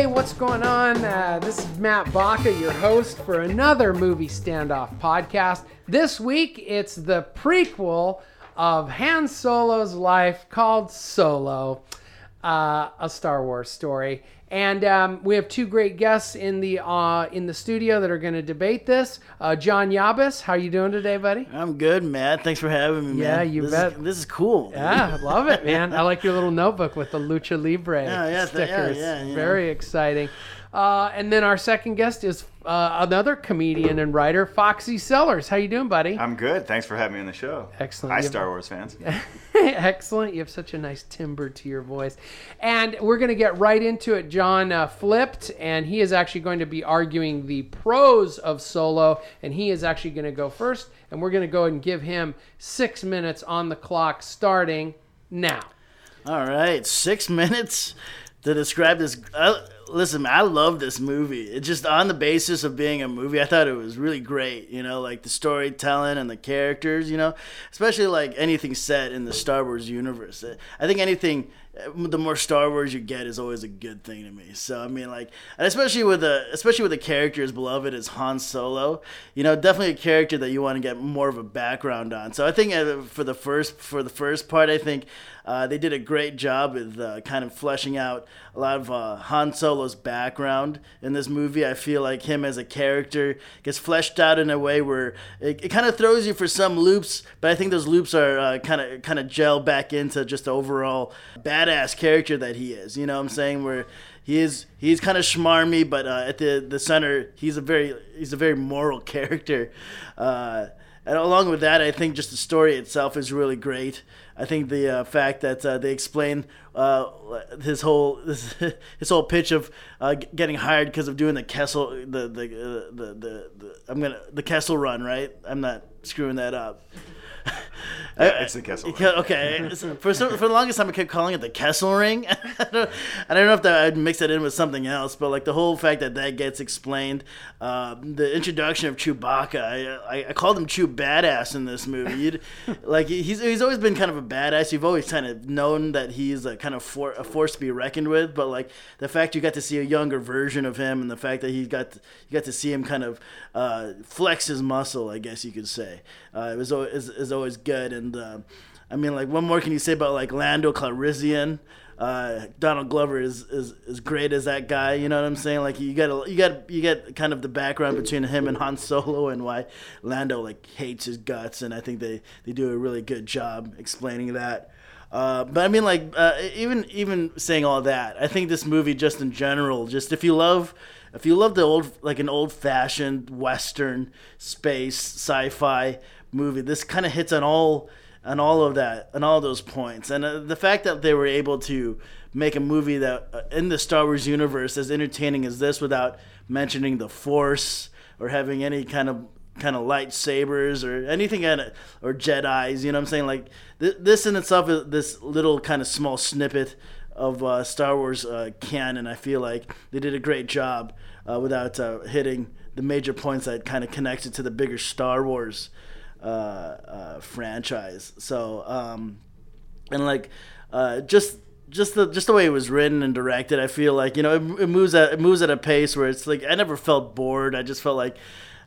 Hey, what's going on? Uh, this is Matt Baca, your host for another Movie Standoff podcast. This week, it's the prequel of Han Solo's life called Solo, uh, a Star Wars story. And um, we have two great guests in the uh, in the studio that are going to debate this. Uh, John Yabes, how you doing today, buddy? I'm good, Matt. Thanks for having me, man. Yeah, you this bet. Is, this is cool. Yeah, I love it, man. I like your little notebook with the Lucha Libre Yeah, yeah, th- yeah, stickers. yeah, Very exciting. Uh, and then our second guest is uh, another comedian and writer, Foxy Sellers. How you doing, buddy? I'm good. Thanks for having me on the show. Excellent. Hi, Star Wars fans. Excellent. You have such a nice timbre to your voice. And we're going to get right into it. John uh, flipped, and he is actually going to be arguing the pros of solo, and he is actually going to go first. And we're going to go and give him six minutes on the clock starting now. All right, six minutes to describe this. Uh, listen, I love this movie. It's just on the basis of being a movie. I thought it was really great. You know, like the storytelling and the characters. You know, especially like anything set in the Star Wars universe. I think anything. The more Star Wars you get is always a good thing to me. So I mean, like, and especially with a especially with a character as beloved as Han Solo, you know, definitely a character that you want to get more of a background on. So I think uh, for the first for the first part, I think uh, they did a great job with uh, kind of fleshing out a lot of uh, Han Solo's background in this movie. I feel like him as a character gets fleshed out in a way where it, it kind of throws you for some loops, but I think those loops are kind of kind of gel back into just the overall badass character that he is. You know what I'm saying? Where he is he's kind of schmarmy, but uh, at the the center he's a very he's a very moral character. Uh, and along with that, I think just the story itself is really great. I think the uh, fact that uh, they explain uh, his whole his, his whole pitch of uh, getting hired because of doing the Kessel the the, uh, the the the I'm gonna the Kessel run right. I'm not screwing that up. Yeah, it's the Kessel Ke- Okay, for some, for the longest time, I kept calling it the Kessel Ring. I don't, I don't know if that I'd mix that in with something else, but like the whole fact that that gets explained, uh, the introduction of Chewbacca, I, I, I called him Chew Badass in this movie. You'd, like he's he's always been kind of a badass. You've always kind of known that he's a kind of for, a force to be reckoned with, but like the fact you got to see a younger version of him, and the fact that he got you got to see him kind of uh, flex his muscle, I guess you could say, uh, it was always is always good. And uh, I mean, like, what more can you say about like Lando Calrissian? Uh, Donald Glover is, is is great as that guy. You know what I'm saying? Like, you got you got you got kind of the background between him and Han Solo and why Lando like hates his guts, and I think they they do a really good job explaining that. Uh, but I mean, like, uh, even even saying all that, I think this movie, just in general, just if you love, if you love the old, like an old fashioned Western space sci-fi movie, this kind of hits on all on all of that, on all those points, and uh, the fact that they were able to make a movie that uh, in the Star Wars universe as entertaining as this without mentioning the Force or having any kind of kind of lightsabers or anything kind of, or Jedi's. You know what I'm saying? Like th- this in itself is this little kind of small snippet of uh, Star Wars uh, canon. I feel like they did a great job uh, without uh, hitting the major points that kind of connected to the bigger Star Wars uh, uh, franchise. So um, and like uh, just just the just the way it was written and directed, I feel like you know it, it moves at it moves at a pace where it's like I never felt bored. I just felt like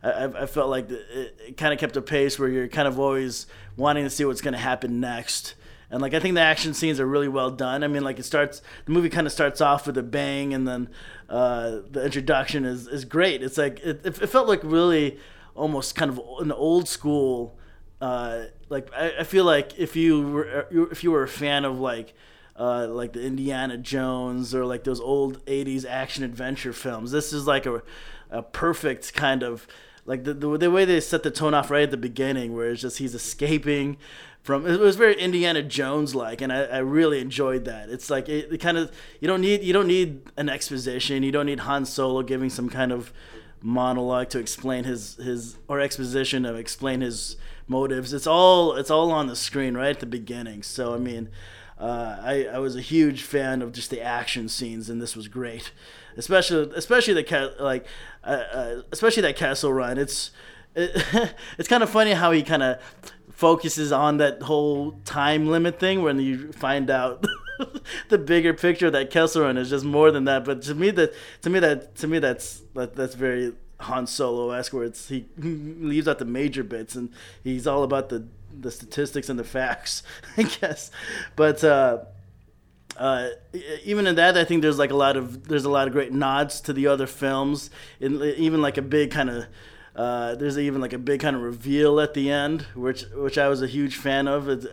I, felt like it, it kind of kept a pace where you're kind of always wanting to see what's going to happen next. And like I think the action scenes are really well done. I mean, like it starts, the movie kind of starts off with a bang, and then uh, the introduction is, is great. It's like it, it felt like really almost kind of an old school. Uh, like I, I feel like if you were if you were a fan of like uh, like the Indiana Jones or like those old '80s action adventure films, this is like a a perfect kind of like the, the, the way they set the tone off right at the beginning, where it's just he's escaping from. It was very Indiana Jones like, and I, I really enjoyed that. It's like it, it kind of you don't need you don't need an exposition. You don't need Han Solo giving some kind of monologue to explain his his or exposition to explain his motives. It's all it's all on the screen right at the beginning. So I mean. Uh, I, I was a huge fan of just the action scenes, and this was great, especially especially the like uh, uh, especially that Kessel run. It's it, it's kind of funny how he kind of focuses on that whole time limit thing when you find out the bigger picture that Kessel Run is just more than that. But to me, that to me that to me that's that, that's very Han Solo esque, where it's he leaves out the major bits and he's all about the the statistics and the facts, I guess. But uh, uh, even in that, I think there's like a lot of there's a lot of great nods to the other films, and even like a big kind of. Uh, there's even like a big kind of reveal at the end, which which I was a huge fan of. It's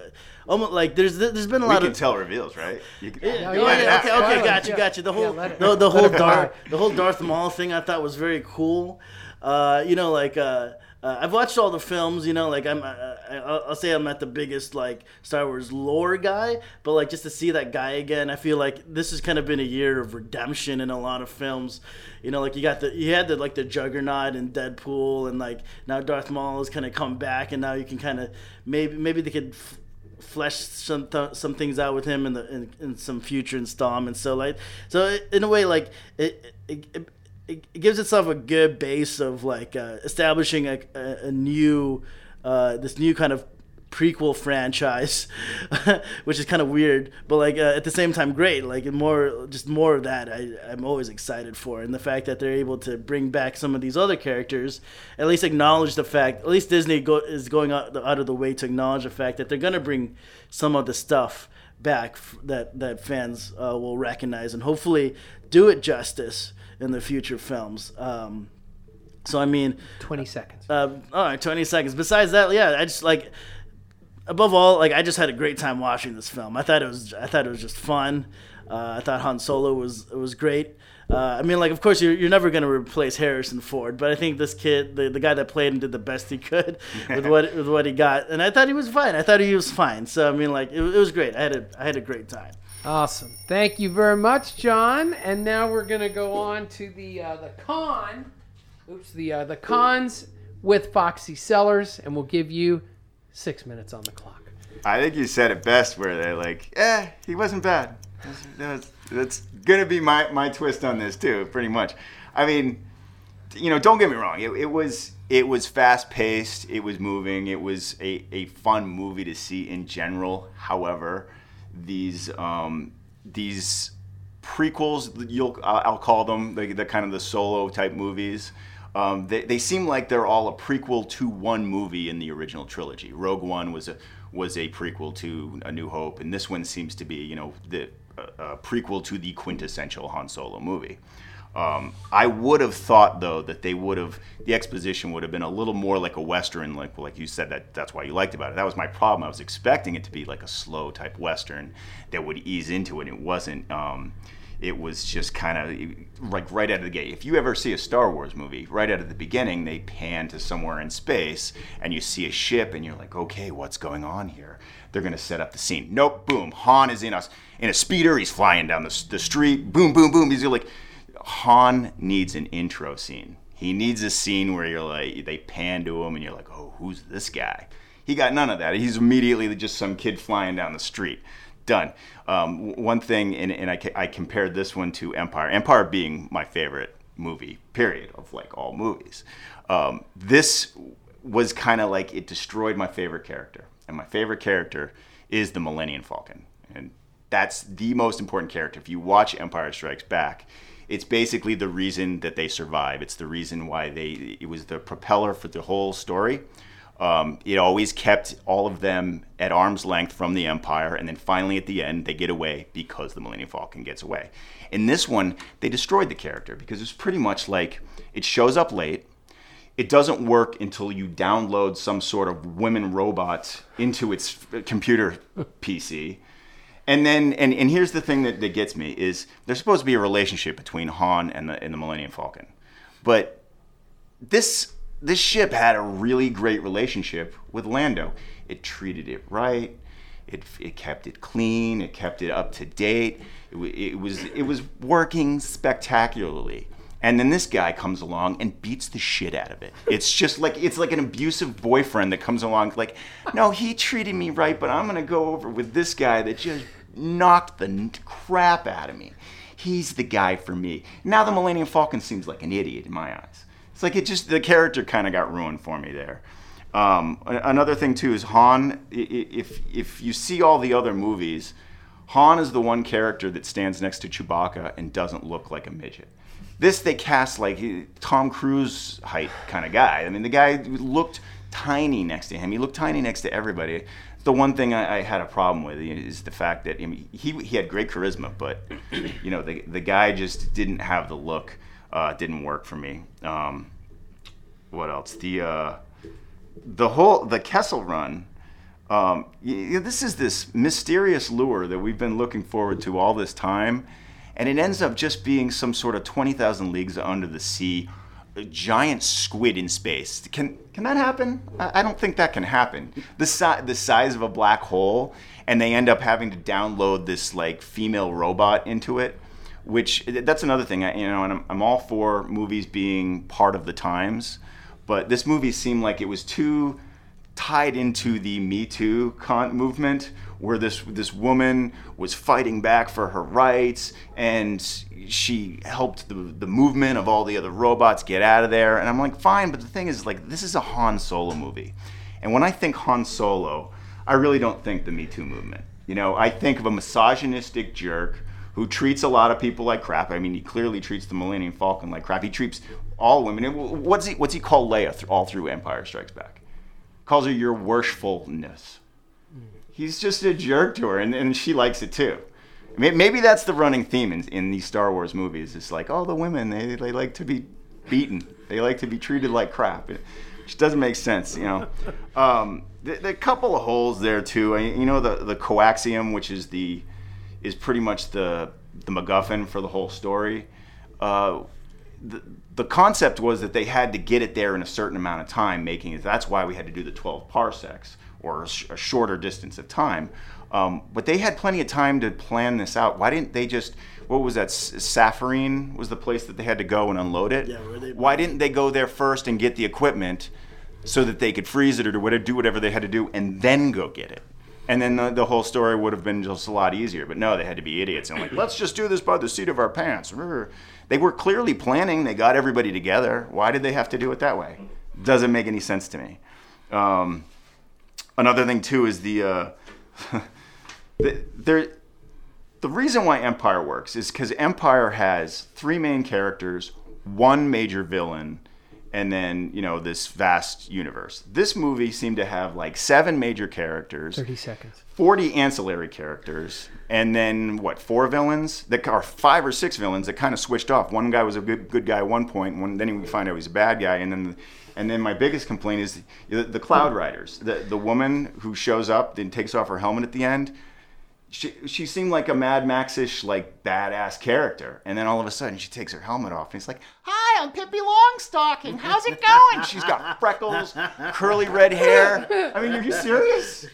almost like there's there's been a lot we lot can of tell reveals, right? You can, yeah, yeah, yeah, okay, spoil okay, got you, Yeah. gotcha. The whole let it- the, the whole Darth the whole Darth Maul thing I thought was very cool. Uh, you know, like uh, uh, I've watched all the films. You know, like I'm uh, I'll, I'll say I'm not the biggest like Star Wars lore guy, but like just to see that guy again, I feel like this has kind of been a year of redemption in a lot of films. You know, like you got the you had the like the Juggernaut and Deadpool, and like now Darth Maul has kind of come back, and now you can kind of maybe maybe they could. F- flesh some th- some things out with him in the in, in some future installments. So like so in a way like it it, it it it gives itself a good base of like uh, establishing a, a, a new uh, this new kind of prequel franchise which is kind of weird but like uh, at the same time great. Like more just more of that I, i'm always excited for. And the fact that they're able to bring back some of these other characters at least acknowledge the fact at least disney go, is going out, out of the way to acknowledge the fact that they're going to bring some of the stuff back that that fans uh, will recognize and hopefully do it justice in the future films um, so i mean 20 seconds. um, all right, 20 seconds. Besides that, yeah, I just like above all, like I just had a great time watching this film. I thought it was I thought it was just fun. Uh, I thought Han Solo was was great. Uh, I mean, like, of course, you're, you're never going to replace Harrison Ford, but I think this kid, the, the guy that played him, did the best he could with what with what he got, and I thought he was fine. I thought he was fine. So I mean, like, it, it was great. I had a I had a great time. Awesome. Thank you very much, John. And now we're gonna go on to the uh, the con. Oops, the uh, the cons with Foxy Sellers, and we'll give you six minutes on the clock. I think you said it best, where they're like, "Eh, he wasn't bad." That's, that's, that's gonna be my, my twist on this too, pretty much. I mean, you know, don't get me wrong. It, it was it was fast paced. It was moving. It was a, a fun movie to see in general. However, these um, these prequels, you'll I'll call them the, the kind of the solo type movies. Um, they, they seem like they're all a prequel to one movie in the original trilogy. Rogue One was a was a prequel to A New Hope, and this one seems to be you know the uh, prequel to the quintessential Han Solo movie. Um, I would have thought though that they would have the exposition would have been a little more like a western, like like you said that that's why you liked about it. That was my problem. I was expecting it to be like a slow type western that would ease into it. It wasn't. Um, it was just kind of like right out of the gate. If you ever see a Star Wars movie, right out of the beginning, they pan to somewhere in space and you see a ship and you're like, okay, what's going on here? They're gonna set up the scene. Nope, boom. Han is in us in a speeder. He's flying down the, the street. Boom, boom, boom. He's like, Han needs an intro scene. He needs a scene where you're like, they pan to him and you're like, oh, who's this guy? He got none of that. He's immediately just some kid flying down the street. Done. Um, one thing, and, and I, I compared this one to Empire. Empire being my favorite movie, period, of like all movies. Um, this was kind of like it destroyed my favorite character. And my favorite character is the Millennium Falcon. And that's the most important character. If you watch Empire Strikes Back, it's basically the reason that they survive. It's the reason why they. It was the propeller for the whole story. Um, it always kept all of them at arm's length from the Empire, and then finally at the end they get away because the Millennium Falcon gets away. In this one, they destroyed the character because it's pretty much like it shows up late. It doesn't work until you download some sort of women robot into its computer PC. And then, and, and here's the thing that, that gets me is there's supposed to be a relationship between Han and the, and the Millennium Falcon. But this this ship had a really great relationship with Lando. It treated it right. It, it kept it clean. It kept it up to date. It, it was it was working spectacularly. And then this guy comes along and beats the shit out of it. It's just like it's like an abusive boyfriend that comes along like, no, he treated me right, but I'm gonna go over with this guy that just knocked the crap out of me. He's the guy for me. Now the Millennium Falcon seems like an idiot in my eyes. It's like it just the character kind of got ruined for me there. Um, another thing too is Han. If if you see all the other movies, Han is the one character that stands next to Chewbacca and doesn't look like a midget. This they cast like Tom Cruise height kind of guy. I mean, the guy looked tiny next to him. He looked tiny next to everybody. The one thing I, I had a problem with is the fact that I mean, he he had great charisma, but you know the the guy just didn't have the look. Uh, didn't work for me. Um, what else? The uh, the whole the Kessel Run. Um, y- y- this is this mysterious lure that we've been looking forward to all this time, and it ends up just being some sort of twenty thousand leagues under the sea, a giant squid in space. Can can that happen? I, don't think that can happen. The si- the size of a black hole, and they end up having to download this like female robot into it which that's another thing. I, you know, and I'm, I'm all for movies being part of the times, but this movie seemed like it was too tied into the Me Too con- movement, where this this woman was fighting back for her rights, and she helped the the movement of all the other robots get out of there. And I'm like, fine, but the thing is, like, this is a Han Solo movie, and when I think Han Solo, I really don't think the Me Too movement. You know, I think of a misogynistic jerk who treats a lot of people like crap. I mean, he clearly treats the Millennium Falcon like crap. He treats all women. What's he? What's he call Leia th- all through Empire Strikes Back? Calls her your worshipfulness. He's just a jerk to her, and, and she likes it too. Maybe that's the running theme in, in these Star Wars movies. It's like, oh, the women they, they like to be beaten. They like to be treated like crap. It, just doesn't make sense, you know. Um, the, the couple of holes there too. I- You know the the coaxium, which is the is pretty much the the MacGuffin for the whole story. Uh, the, the concept was that they had to get it there in a certain amount of time, making it. That's why we had to do the 12 parsecs or a, sh- a shorter distance of time. Um, but they had plenty of time to plan this out. Why didn't they just? What was that? S- Savareen was the place that they had to go and unload it. Yeah, where they- Why didn't they go there first and get the equipment so that they could freeze it or do whatever, do whatever they had to do and then go get it? And then the, the whole story would have been just a lot easier. But no, they had to be idiots and like, let's just do this by the seat of our pants. They were clearly planning. They got everybody together. Why did they have to do it that way? Doesn't make any sense to me. Um, another thing too is the, uh, the there. The reason why Empire works is because Empire has three main characters, one major villain, and then you know this vast universe. This movie seemed to have like seven major characters, 30 seconds. 40 ancillary characters, and then what? Four villains that are five or six villains that kind of switched off. One guy was a good good guy at one point, one then we find out he's a bad guy, and then and then my biggest complaint is the, the Cloud Riders. The the woman who shows up then takes off her helmet at the end. She, she seemed like a Mad Max-ish, like badass character, and then all of a sudden she takes her helmet off, and it's like, "Hi, I'm Pippi Longstocking. How's it going?" She's got freckles, curly red hair. I mean, are you serious?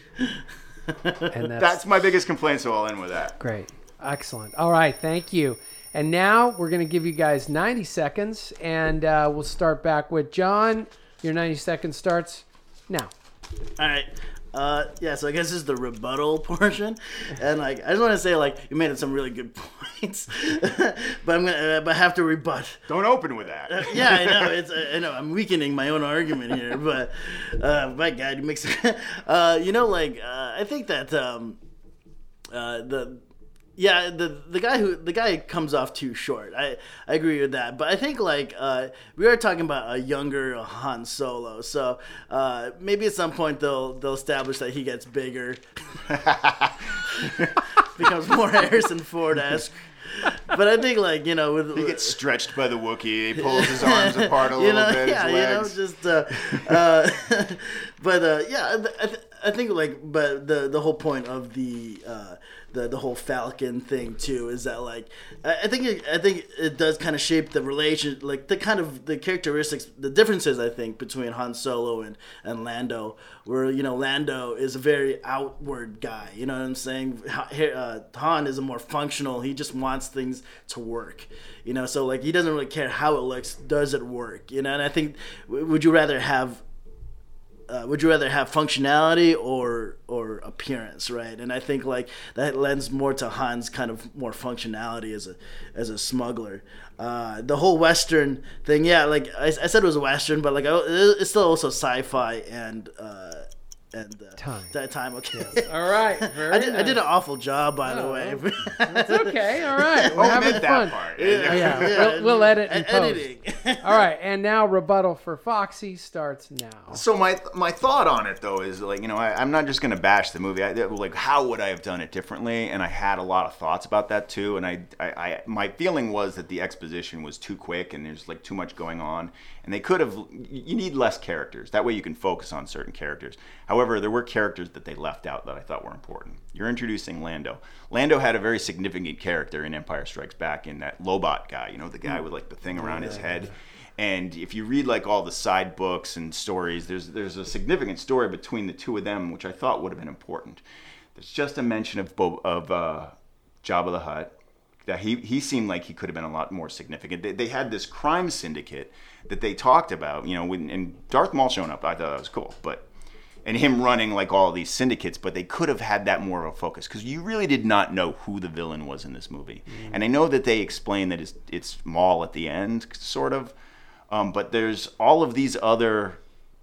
And that's, That's my biggest complaint, so I'll end with that. great. Excellent. All right. Thank you. And now we're going to give you guys 90 seconds, and uh, we'll start back with John. Your 90 seconds starts now. All right. Uh, yeah, so I guess this is the rebuttal portion, and like I just want to say like you made some really good points, but I'm gonna uh, but I have to rebut. Don't open with that. Yeah, I know it's uh, I know I'm weakening my own argument here, but uh, my God, you makes uh, you know like uh, I think that um, uh, the yeah the the guy who the guy comes off too short. I I agree with that, but I think like uh, we are talking about a younger Han Solo, so uh, maybe at some point they'll they'll establish that he gets bigger, becomes more Harrison Ford esque. But I think like you know with He gets stretched by the Wookiee. He pulls his arms apart a little know, bit. yeah, his you know, just uh, uh, but uh, yeah, I, I think like, but the the whole point of the uh, the the whole Falcon thing too is that like, I, I think it, I think it does kind of shape the relation, like the kind of the characteristics, the differences I think between Han Solo and and Lando, where you know Lando is a very outward guy, you know what I'm saying? Uh, Han is a more functional. He just wants things to work, you know. So like he doesn't really care how it looks. Does it work? You know. And I think would you rather have uh, would you rather have functionality or or appearance, right? And I think like that lends more to Han's kind of more functionality as a as a smuggler. Uh, the whole Western thing, yeah, like I, I said, it was Western, but like it's still also sci-fi and uh, and uh, Time. That time. Okay. All right. Very I did. I did an awful job, by the Oh, way. It's okay. All right. We're Oh, having meant fun. that part. Yeah, we'll, we'll edit and Ed- post. editing. All right, and now rebuttal for Foxy starts now. So my my thought on it though is like you know I, I'm not just gonna bash the movie. I, like how would I have done it differently? And I had a lot of thoughts about that too. And I, I, I my feeling was that the exposition was too quick and there's like too much going on. And they could have. You need less characters. That way you can focus on certain characters. However, there were characters that they left out that I thought were important. You're introducing Lando. Lando had a very significant character in Empire Strikes Back in that Lobot guy. You know the guy with like the thing around his head. And if you read like all the side books and stories, there's there's a significant story between the two of them, which I thought would have been important. There's just a mention of Bo- of uh, Jabba the Hutt. That he he seemed like he could have been a lot more significant. They, they had this crime syndicate that they talked about, you know, when, and Darth Maul showing up. I thought that was cool, but and him running like all these syndicates, but they could have had that more of a focus because you really did not know who the villain was in this movie. And I know that they explain that it's, it's Maul at the end, sort of, um, but there's all of these other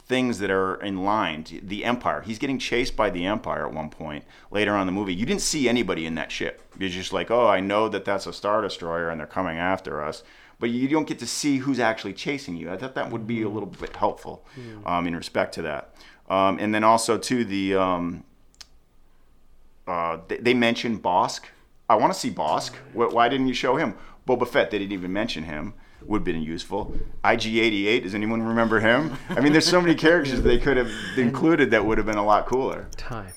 things that are in line. The Empire, he's getting chased by the Empire at one point later on in the movie. You didn't see anybody in that ship. You're just like, oh, I know that that's a Star Destroyer and they're coming after us. But you don't get to see who's actually chasing you. I thought that would be a little bit helpful um, in respect to that. Um, and then also to the um, uh, they, they mentioned Bossk. I want to see Bossk. Wh- Why didn't you show him? Boba Fett. They didn't even mention him. Would have been useful. IG88. Does anyone remember him? I mean, there's so many characters they could have included that would have been a lot cooler. Time.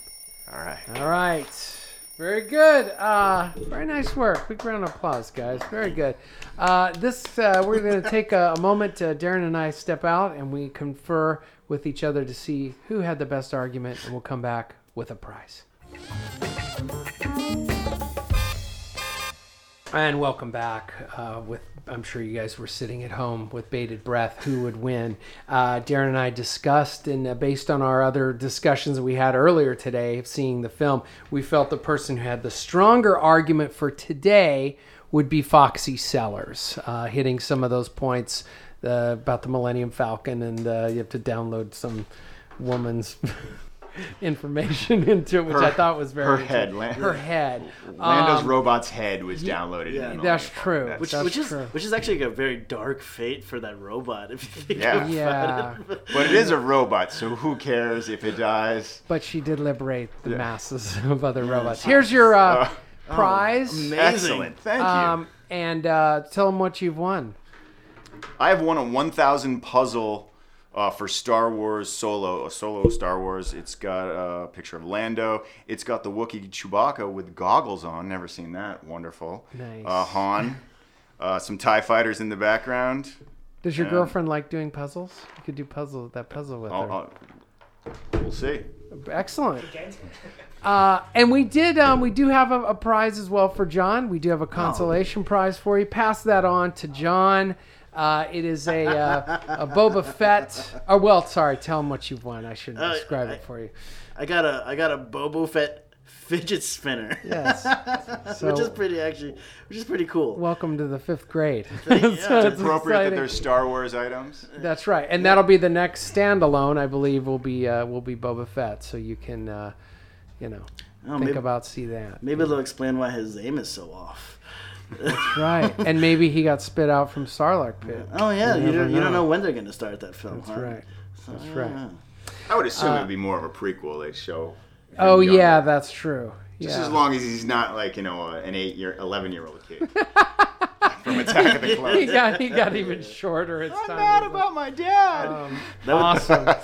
All right. All right. Very good. Uh, very nice work. Big round of applause, guys. Very good. Uh, this uh, we're going to take a, a moment. Darren and I step out and we confer with each other to see who had the best argument, and we'll come back with a prize. And welcome back. Uh, with I'm sure you guys were sitting at home with bated breath. Who would win? Uh, Darren and I discussed, and uh, based on our other discussions we had earlier today, of seeing the film, we felt the person who had the stronger argument for today would be Foxy Sellers, uh, hitting some of those points uh, about the Millennium Falcon, and uh, you have to download some woman's information into it, which I thought was very her head, interesting. Lan- her head. Lando's Um, robot's head was downloaded. yeah. in That's true. Falcon. which That's which is true. which is actually a very dark fate for that robot. If you think Yeah. about Yeah. it. But it is a robot, so who cares if it dies? but she did liberate the masses of other robots. Here's your uh, prize, amazing. Excellent. Thank you. um, and uh, tell them what you've won. I have won a 1,000 puzzle uh, for Star Wars Solo, a solo Star Wars. It's got a picture of Lando. It's got the Wookiee Chewbacca with goggles on. Never seen that. Wonderful. Nice. Uh, Han. Uh, some TIE fighters in the background. Does your Yeah. girlfriend like doing puzzles? You could do puzzle that puzzle with I'll, her. I'll, we'll see. Excellent. Uh, and we did. Um, we do have a, a prize as well for John. We do have a consolation prize for you. Pass that on to John. Uh, it is a, uh, a Boba Fett. Oh well, sorry. Tell him what you've won. I should Uh, describe I- it for you. I got a I got a Boba Fett fidget spinner. Yes. So which is pretty actually, which is pretty cool. welcome to the fifth grade. Yeah. So It's it's Appropriate that there's Star Wars items. That's right, and that'll be the next standalone. I believe will be uh, will be Boba Fett, so you can, uh, you know, Oh, think maybe, about see that. maybe they'll explain why his aim is so off. That's right, and maybe he got spit out from Sarlacc pit. Oh yeah, You you, don't, you don't know. know when they're gonna start that film. That's huh? right. So, That's right. yeah. I would assume it would be more of a prequel. They show. him Oh younger. yeah, that's true. Just Yeah. as long as he's not like you know an eight year, eleven year old kid from Attack of the he Clones. got he got even shorter as I'm time. mad goes on. about my dad. Um, awesome.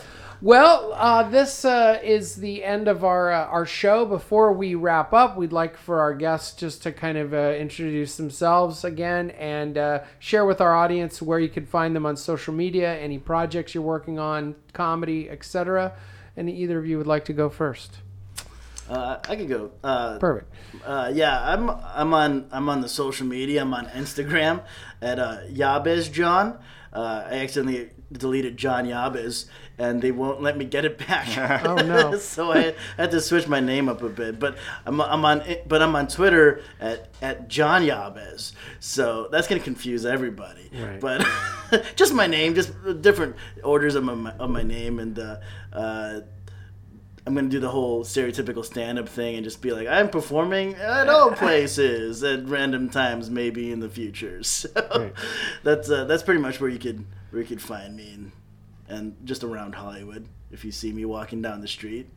Well, uh, this uh, is the end of our uh, our show. Before we wrap up, we'd like for our guests just to kind of uh, introduce themselves again and uh, share with our audience where you can find them on social media, any projects you're working on, comedy, etc. And either of you would like to go first? Uh, I could go. Uh, Perfect. uh, yeah, I'm I'm on I'm on the social media. I'm on Instagram at uh, Yabes John. Uh, I accidentally deleted John Yabes, and they won't let me get it back. Oh, no. so I had to switch my name up a bit. But I'm, I'm on but I'm on Twitter at at John Yabes, So that's gonna confuse everybody. Right. But just my name, just different orders of my of my name, and uh, uh, I'm gonna do the whole stereotypical stand-up thing and just be like, I'm performing at all places at random times, maybe in the future. So Right. that's uh, that's pretty much where you could where you could find me and, and just around Hollywood if you see me walking down the street.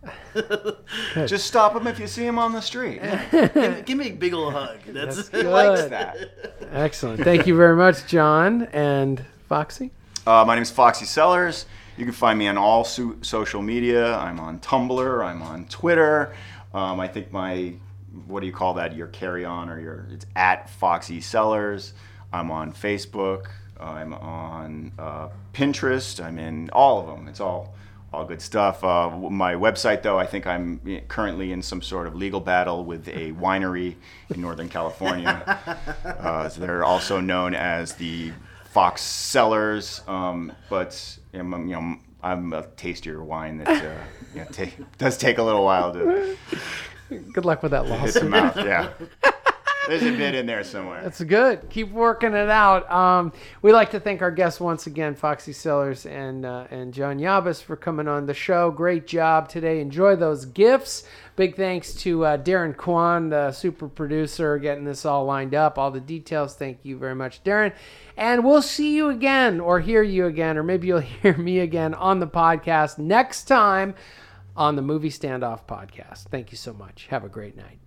Just stop him if you see him on the street. give, give me a big old hug. That's, That's He good. likes that. Excellent. Thank you very much, John and Foxy. Uh, my name is Foxy Sellers. You can find me on all so- social media. I'm on Tumblr. I'm on Twitter. Um, I think my what do you call that? Your carry on or your it's at Foxy Sellers. I'm on Facebook. I'm on uh, Pinterest. I'm in all of them. It's all all good stuff. Uh, my website, though, I think I'm currently in some sort of legal battle with a winery in Northern California. Uh, they're also known as the Fox Cellars, um, but you know I'm a tastier wine that uh, you know, does take a little while to Good luck with that hit the mouth. Yeah, there's a bit in there somewhere. That's good. Keep working it out. Um, we'd like to thank our guests once again, Foxy Sellers and uh, and John Yabes, for coming on the show. Great job today. Enjoy those gifts. Big thanks to uh, Darren Kwan, the super producer, getting this all lined up. All the details. Thank you very much, Darren. And we'll see you again, or hear you again, or maybe you'll hear me again on the podcast next time on the Movie Standoff podcast. Thank you so much. Have a great night.